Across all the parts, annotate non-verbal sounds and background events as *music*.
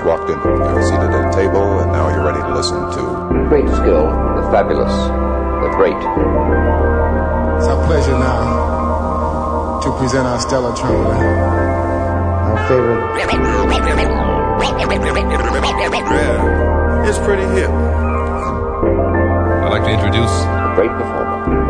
just walked in. You're seated at a table, and now you're ready to listen to. Great skill, the fabulous, the great. It's our pleasure now to present our stellar trumpeter, our favorite. Yeah, it's pretty hip. I'd like to introduce a great performer.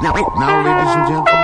Now, ladies and gentlemen.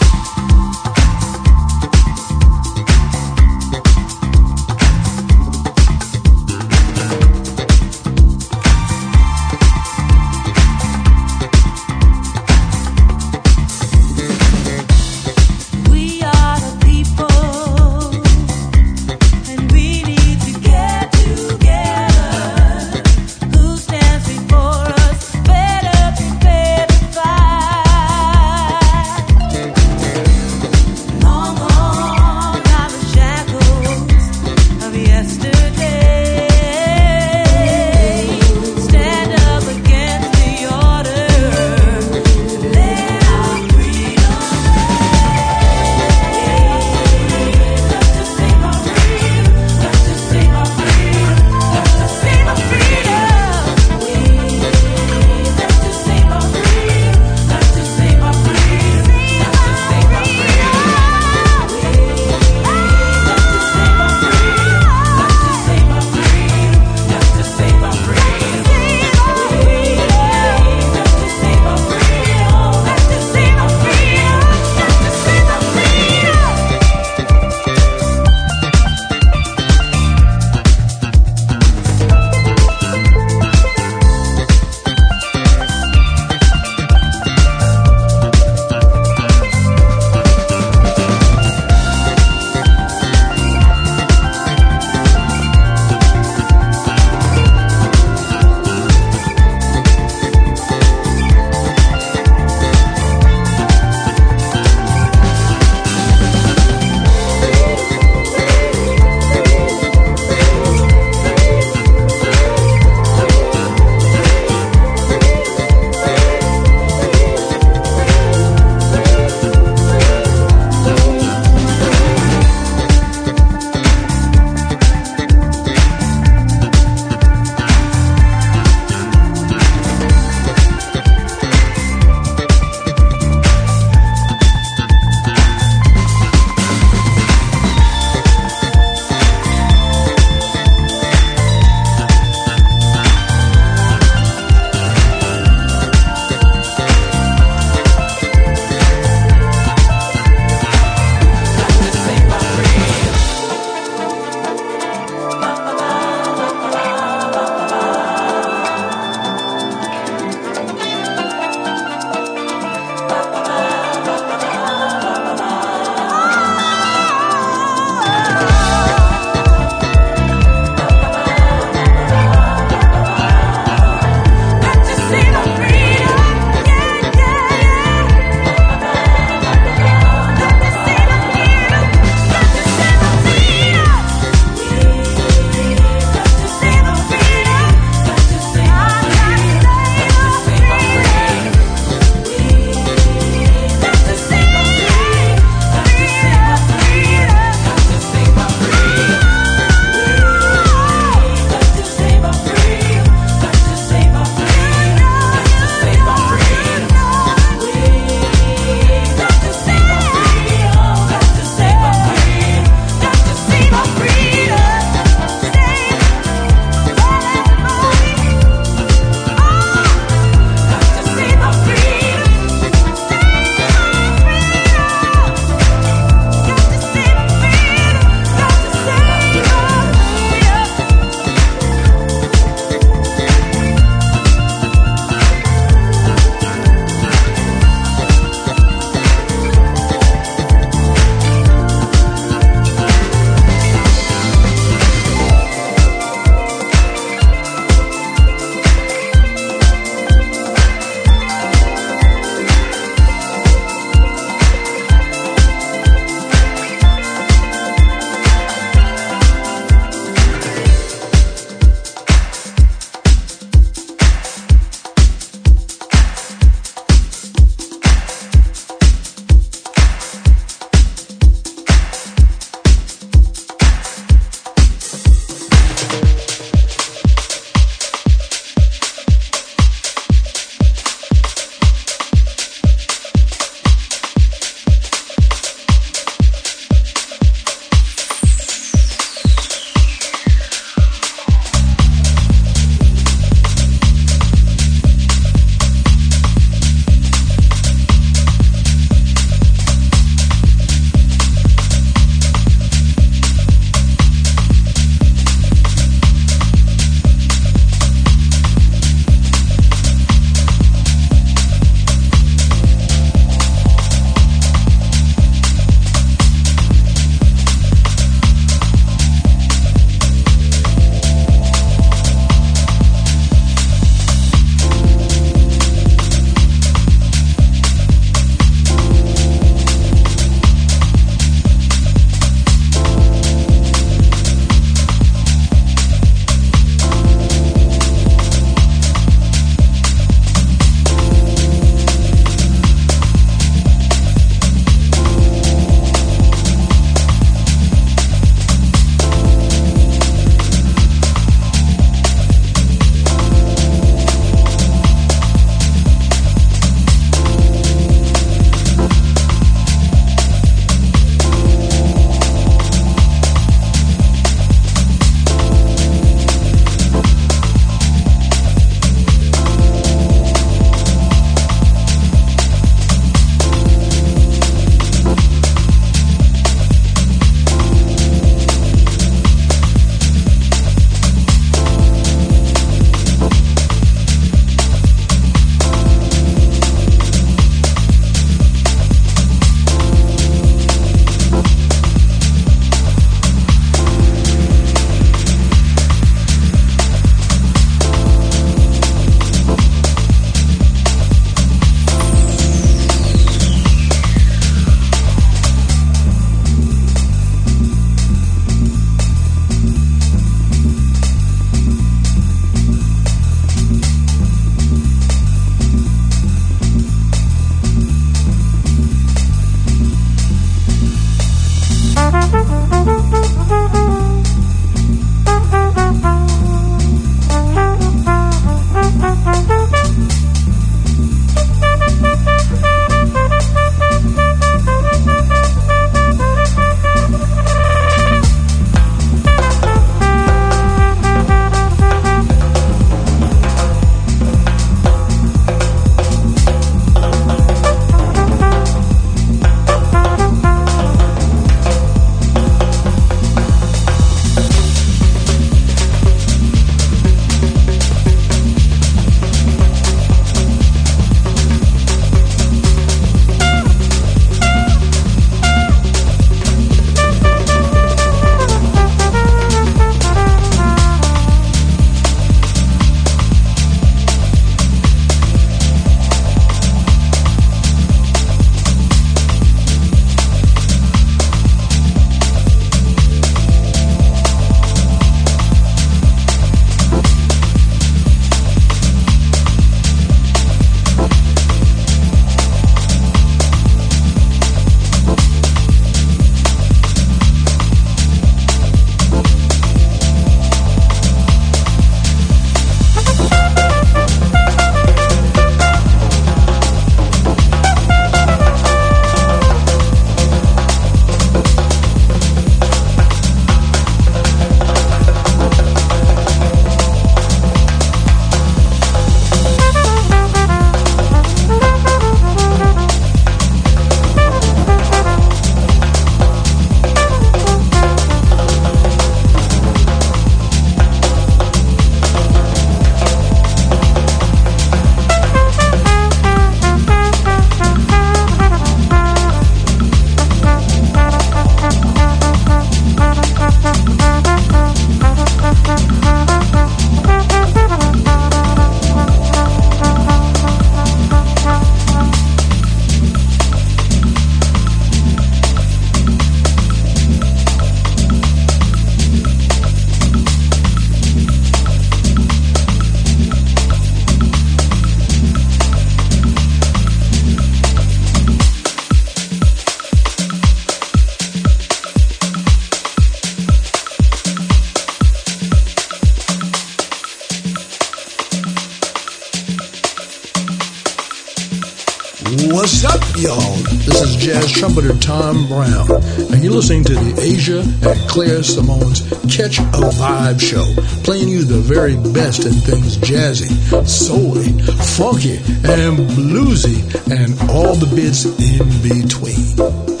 Tom Brown, and you're listening to the Aja and Claire Simone's Ketch A Vibe show, playing you the very best in things jazzy, soully, funky, and bluesy, and all the bits in between.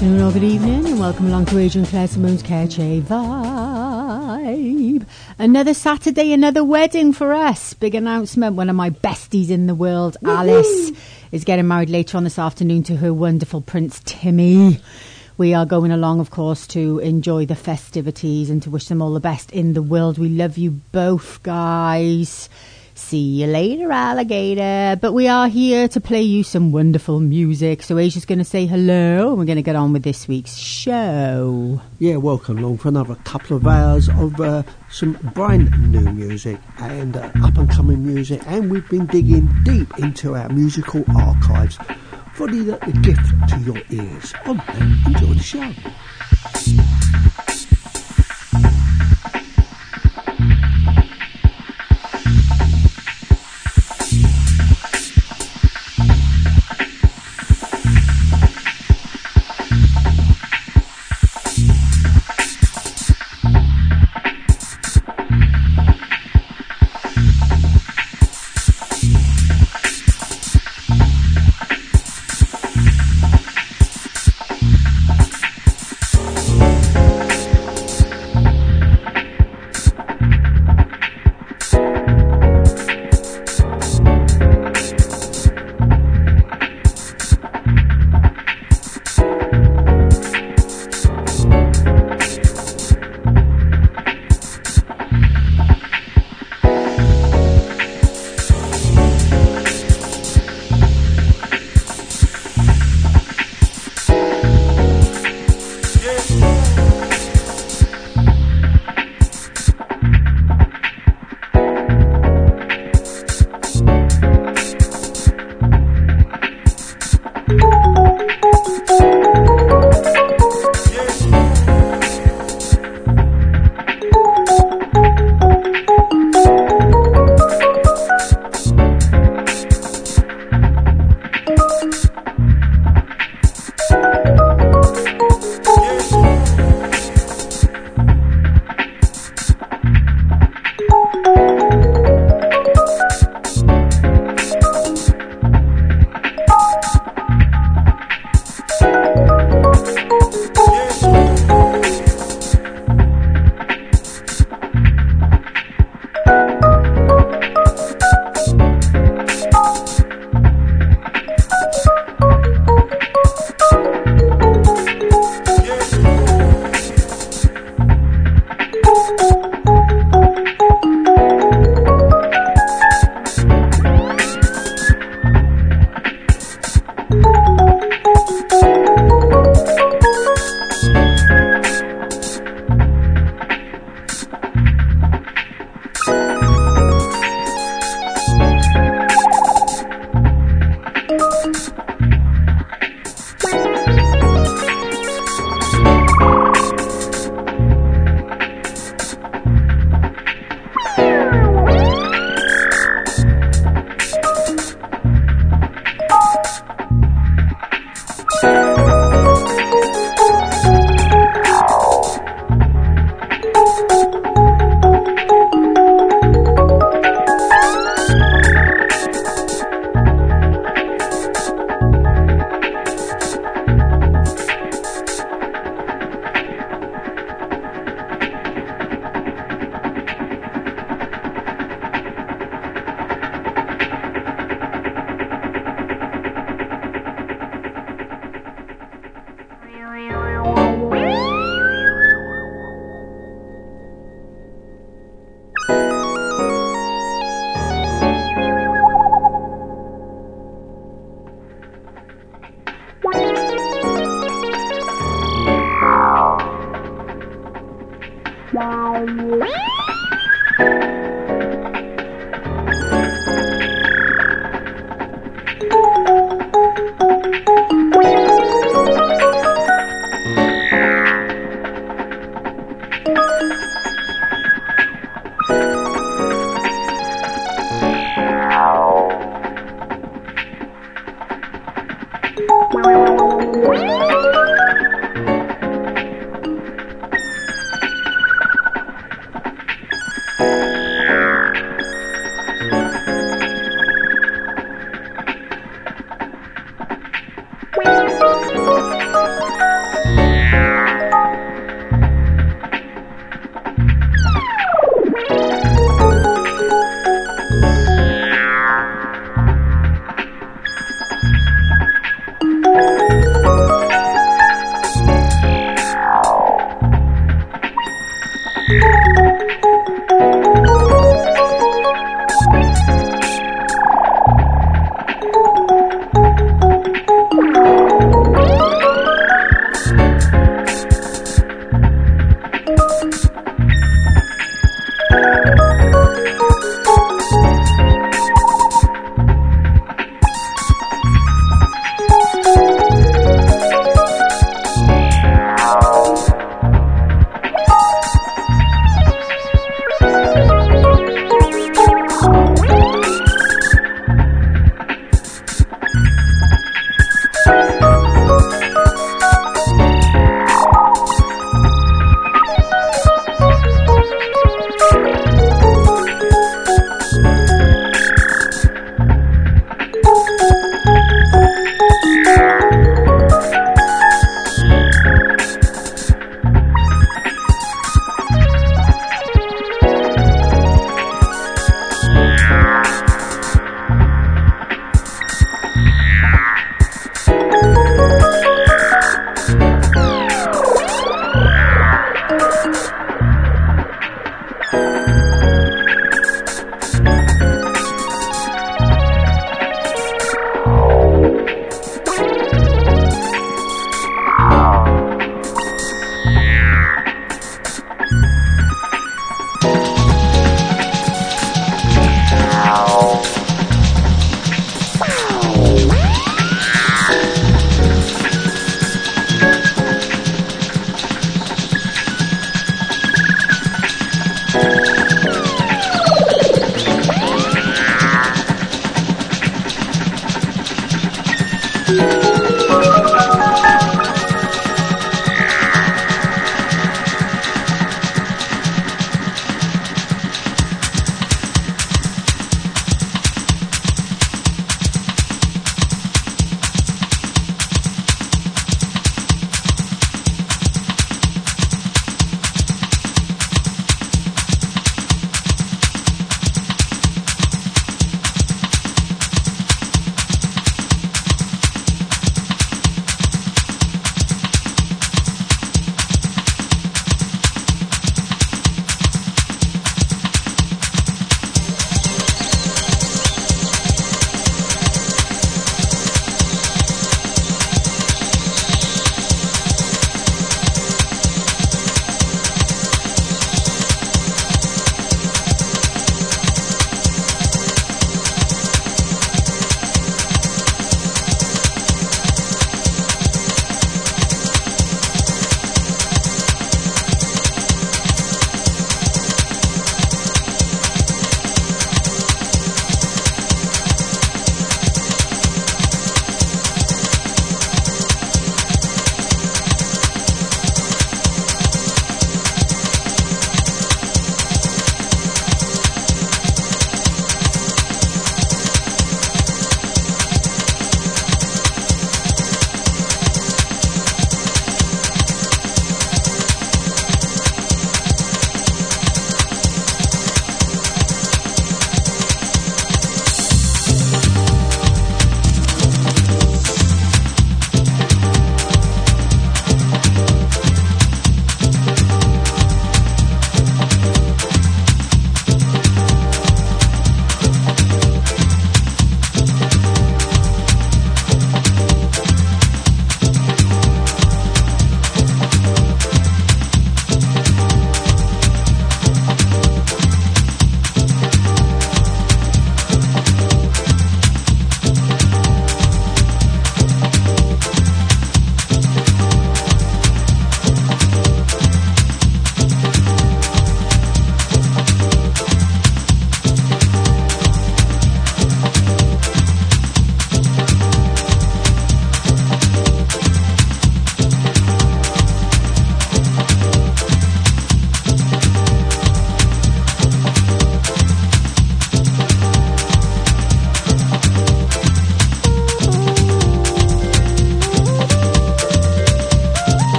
Afternoon, or good evening, and welcome along to Aja and Claire Simone's Ketch A Vibe. Another Saturday, another wedding for us. Big announcement. One of my besties in the world, Alice, is getting married later on this afternoon to her wonderful Prince Timmy. We are going along, of course, to enjoy the festivities and to wish them all the best in the world. We love you both, guys. See you later, alligator. But we are here to play you some wonderful music. So Aja's going to say hello, and we're going to get on with this week's show. Yeah, welcome along for another couple of hours of uh, some brand new music and uh, up and coming music. And we've been digging deep into our musical archives for the, the gift to your ears. On then, enjoy the show.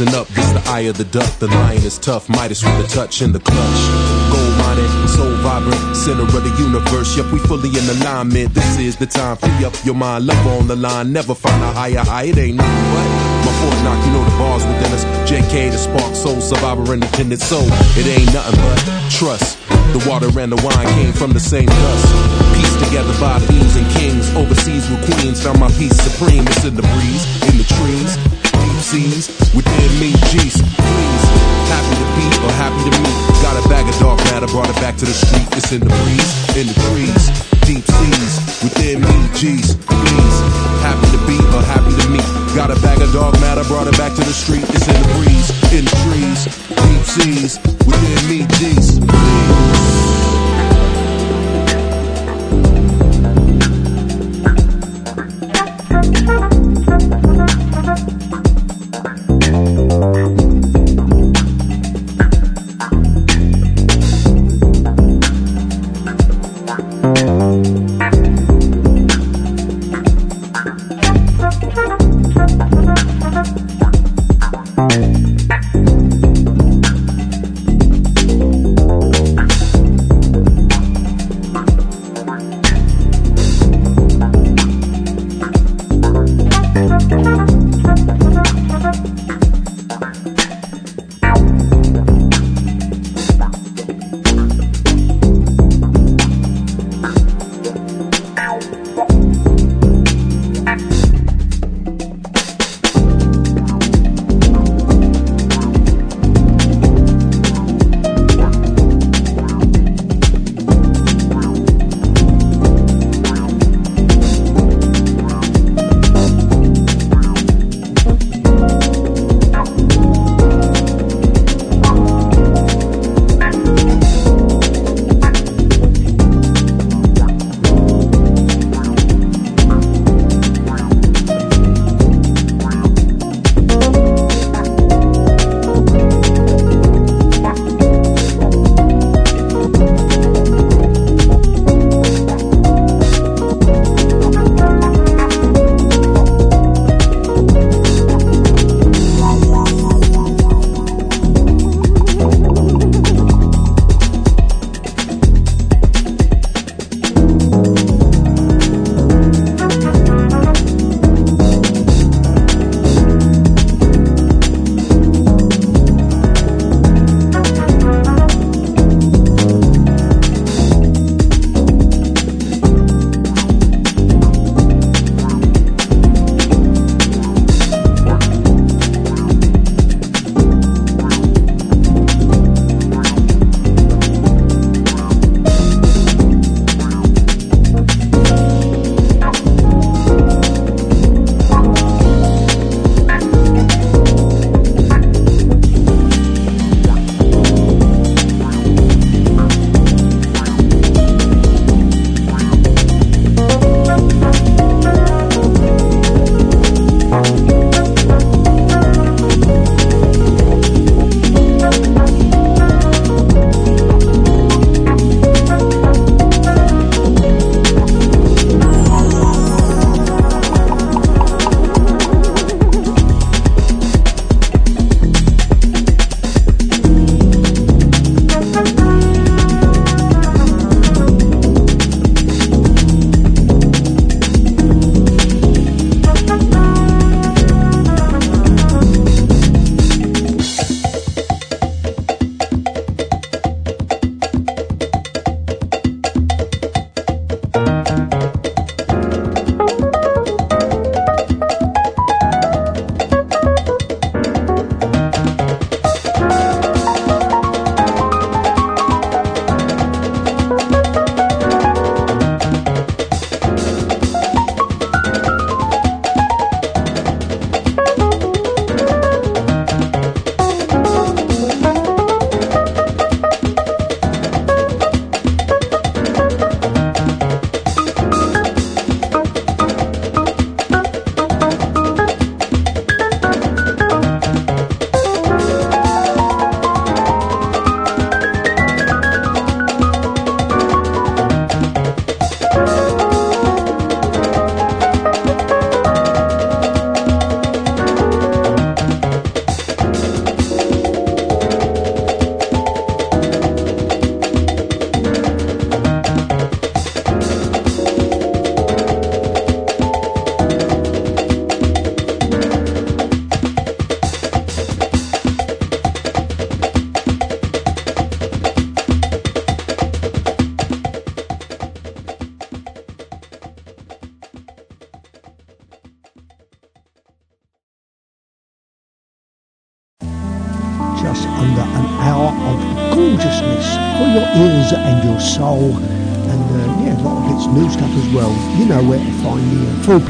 Listen up, this the eye of the duck. The lion is tough, Midas with the touch in the clutch. Gold mining, soul vibrant, center of the universe. Yep, we fully in alignment. This is the time. Free up your mind, love on the line. Never find a higher high. It ain't nothing but my Fort Knock. You know the bars within us. JK, the spark, soul survivor, independent soul. It ain't nothing but trust. The water and the wine came from the same dust. Together by thieves and kings. Overseas with queens. Found my peace supreme. It's in the breeze, in the trees, seas. Within me, G's. Please. Happy to be or happy to meet. Got a bag of dark matter, brought it back to the street. It's in the breeze, in the trees, deep seas. Within me, G's. Please. Happy to be or happy to meet. Got a bag of dark matter, brought it back to the street. It's in the breeze, in the trees, deep seas. Within me, G's. gorgeousness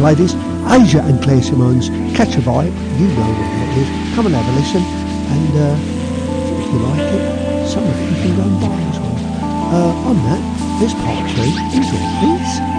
uh. Aja and Claire Simone's Ketch A Vibe. You know what that is. Come and have a listen. And uh, if you like it, some of you can go and buy as well. Uh, on that, this part two. Enjoy, please.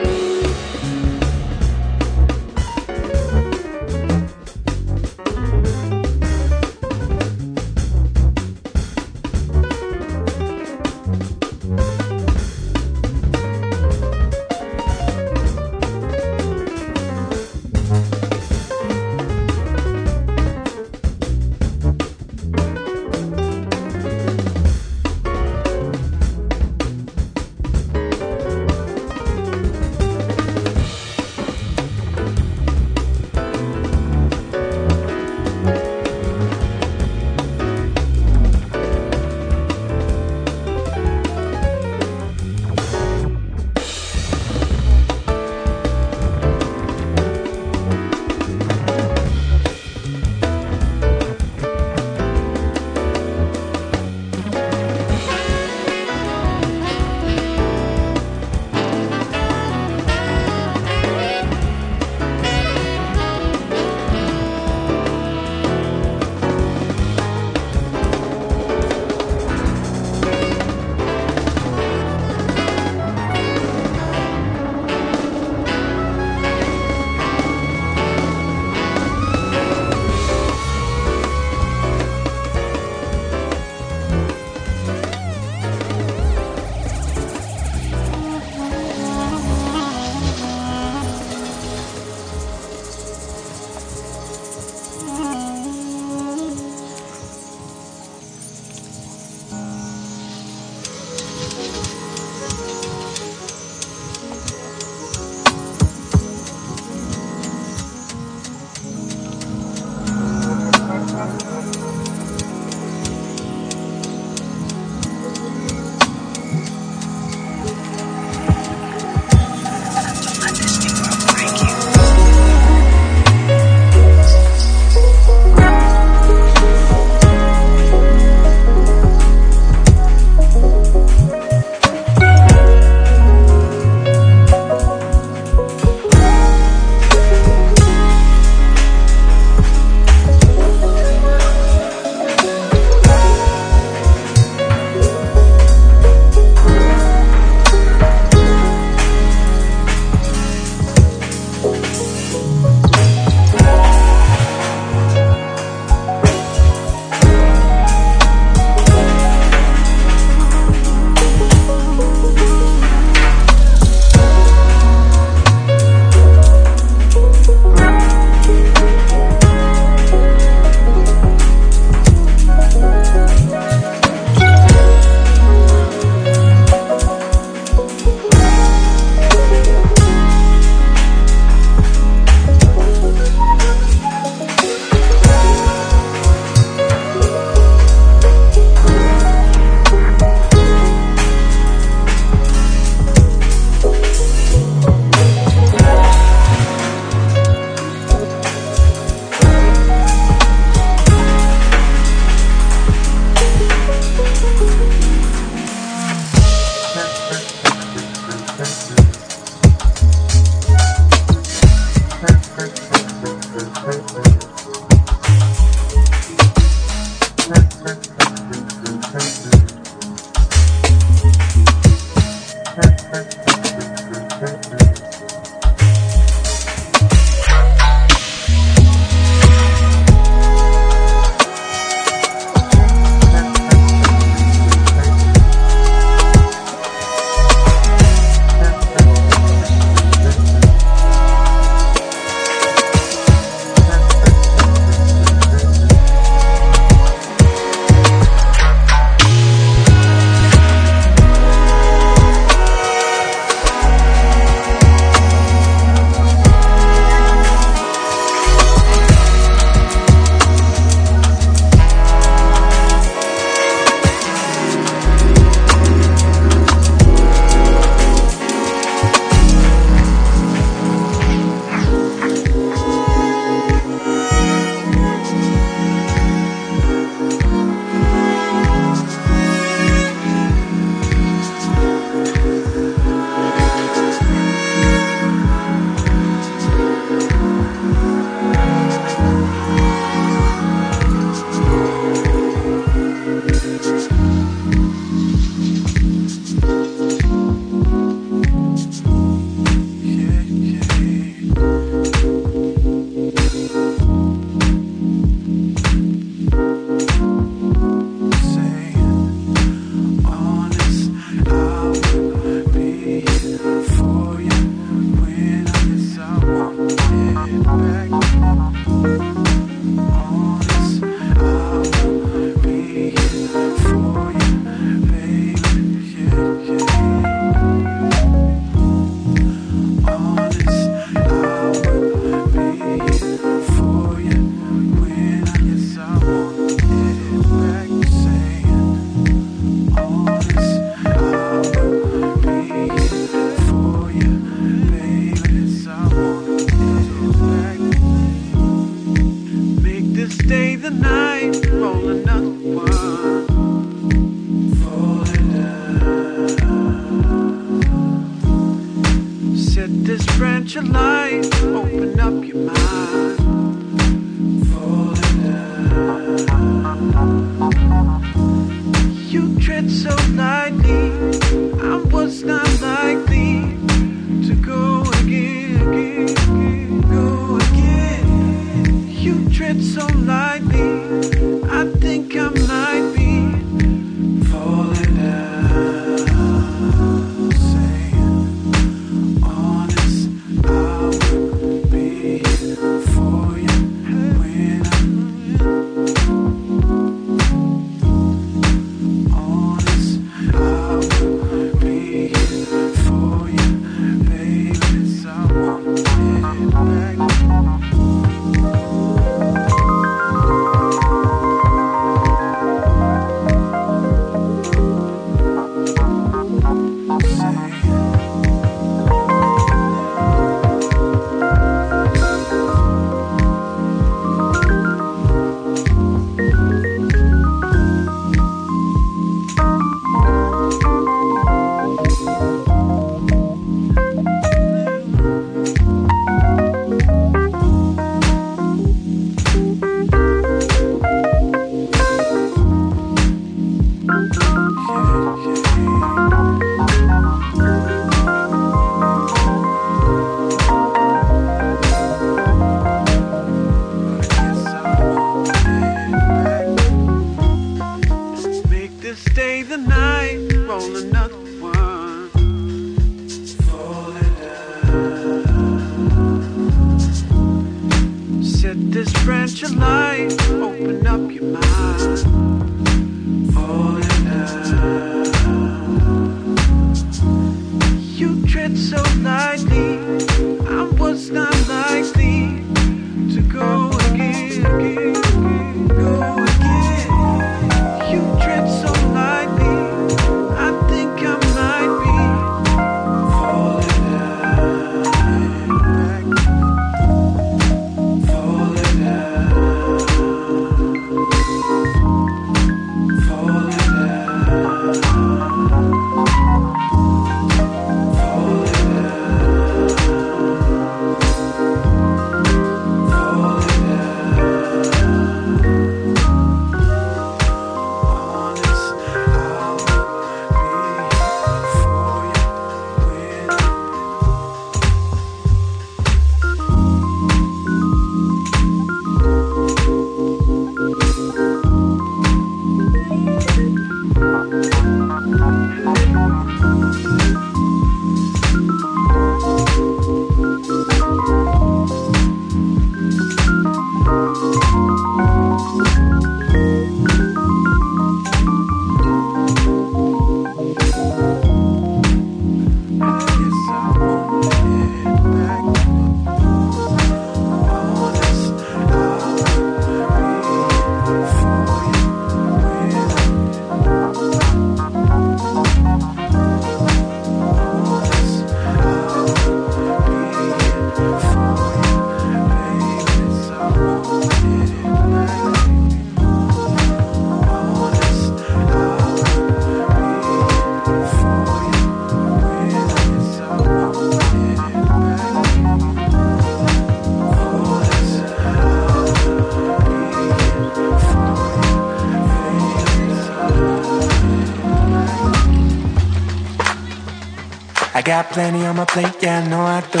got plenty on my plate, yeah, I know I do.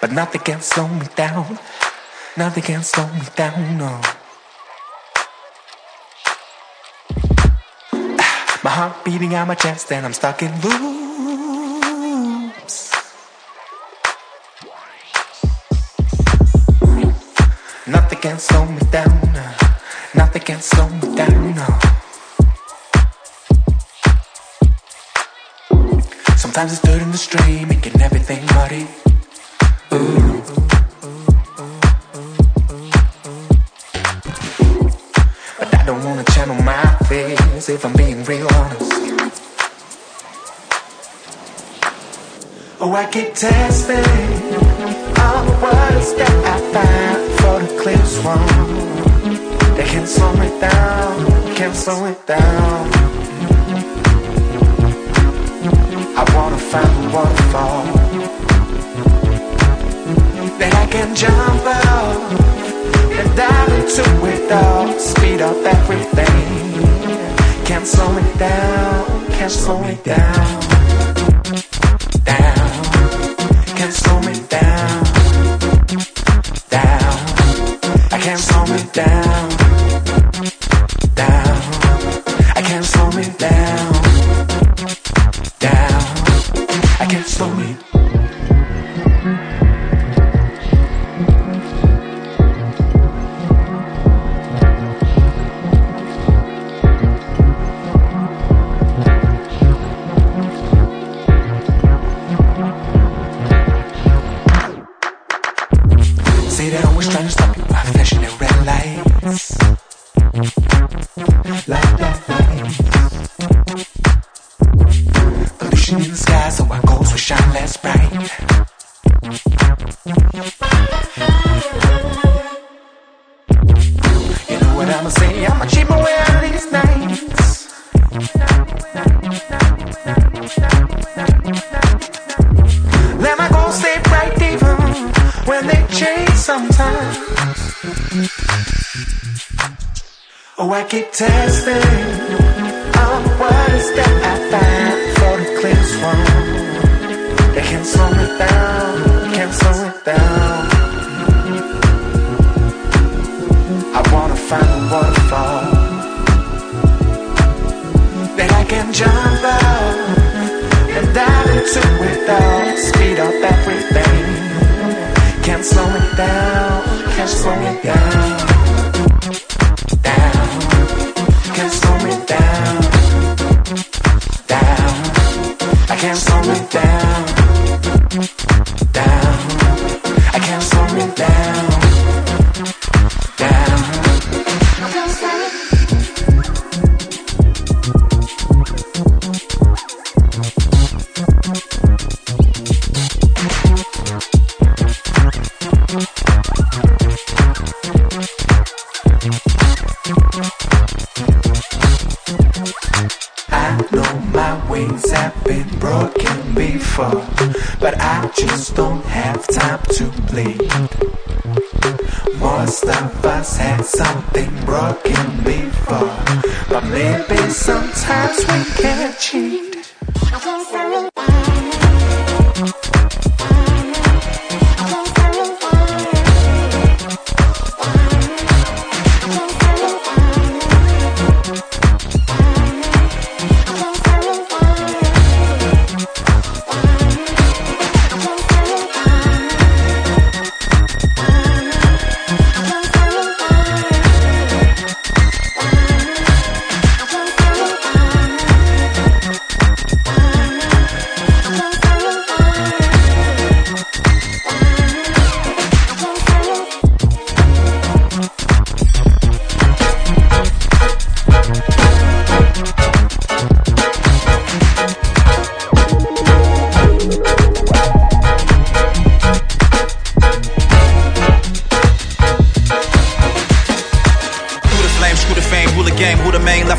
But nothing can slow me down. Nothing can slow me down, no. *sighs* My heart beating out my chest, and I'm stuck in loops. Nothing can slow me down. slow it down, can't slow it down. I wanna find a waterfall that I can jump out and dive into without. Speed up everything, can't slow it down, can't slow it down, down, can't slow it down, down. I can't slow it down.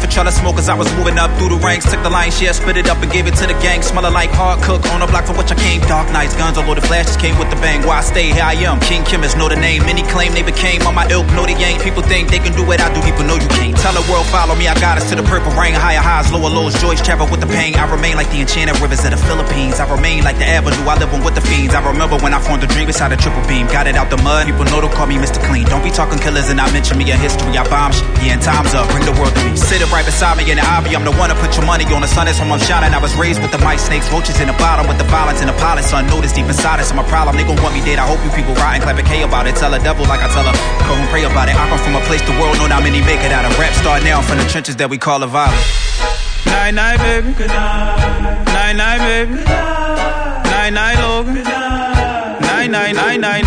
Smoke as I was moving up through the ranks. Took the line share, spit it up and gave it to the gang. Smelling like hard cook on the block from which I came. Dark nights, guns all over the flashes came with the bang. Why I stay here I am. King Khemist, know the name. Many claim they became on my ilk, know they ain't. People think they can do what I do, people know you can't. Tell the world, follow me, I got us to the purple rain. Higher highs, lower lows, joys travel with the pain. I remain like the enchanted rivers of the Philippines. I remain like the avenue, I live on with the fiends. I remember when I formed a dream beside a triple beam. Got it out the mud, people know to call me Mr. Clean. Don't be talking killers and not mention me in history. I bomb shit, yeah, and time's up, bring the world to me. Sit it right beside me in the obby, I'm the one to put your money on the sun. That's when I'm shining. I was raised with the mice, snakes, roaches in the bottom with the violence and the pilots. Unnoticed deep inside us, I'm a problem. They gon' want me dead. I hope you people ride and clap a K about it. Tell a devil like I tell her, go and pray about it. I come from a place the world know not many make it out of rap star now from the trenches that we call a violent. Night night, baby. Good night. Night night, baby. Good night. Night night, Logan. Good night. Night night, night night.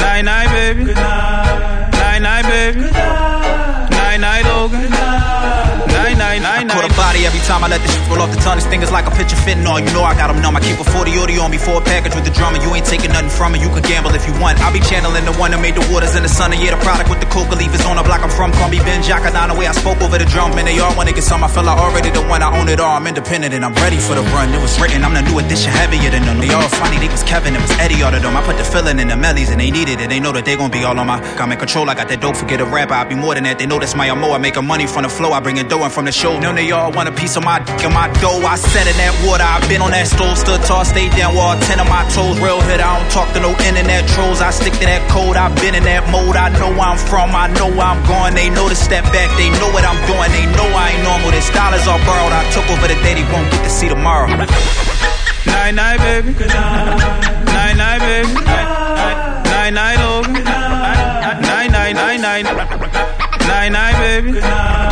Night night, baby. Good night. Night night, baby. Good night. Night night, Logan. Good night. Night a body every time I let this shit roll off the tongue. This thing is like a picture fitting on. You know I got got 'em numb. I keep a 40 audio on me for a package with the drummer. You ain't taking nothing from it. You could gamble if you want. I'll be channeling the one that made the waters in the sun. And yeah, the product with the coca leaf on the block I'm from. Call me Ben Jock. down the way I spoke over the drum. And they all wanna get some. I feel I already the one. I own it all. I'm independent and I'm ready for the run. It was written. I'm the new edition, heavier than them. They all funny. They was Kevin. It was Eddie. All of them. I put the feeling in the mellies and they needed it. They know that they gon' be all on my. Got in control. I got that dope. Forget a rapper. I'll be more than that. They know that's my MO. I make a money from the flow. I bring it dough and from the show. Know they all want a piece of my dick and my dough. I set in that water. I've been on that stove. Stood tall. Stayed down. Wall 10 of my toes. Real hit. I don't talk to no internet trolls. I stick to that code. I've been in that mode. I know where I'm from. I know where I'm going. They know to step back. They know what I'm doing. They know I ain't normal. This dollars all borrowed. I took over the day they won't get to see tomorrow. Night night, baby. Good night. Night night, baby. Night night, Logan. Night night, night night. Night night, baby. Night night.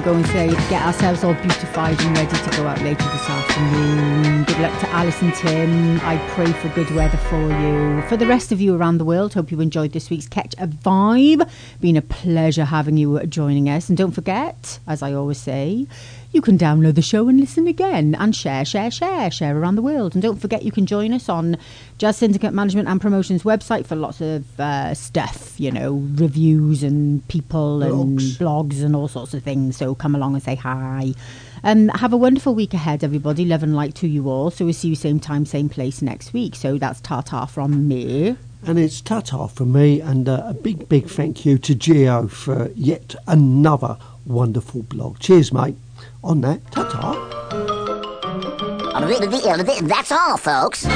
To go and say, get ourselves all beautified and ready to go out later this afternoon. Good luck to Alice and Tim. I pray for good weather for you. For the rest of you around the world, hope you enjoyed this week's Ketch A Vibe. Been a pleasure having you joining us. And don't forget, as I always say, you can download the show and listen again and share, share, share, share around the world. And don't forget, you can join us on Jazz Syndicate Management and Promotions website for lots of uh, stuff, you know, reviews and people and blogs and all sorts of things. So come along and say hi. Um, have a wonderful week ahead, everybody. Love and light to you all. So we'll see you same time, same place next week. So that's ta-ta from me. And it's ta-ta from me, and uh, a big, big thank you to Geo for yet another wonderful blog. Cheers, mate. On that, ta-ta. That's all, folks.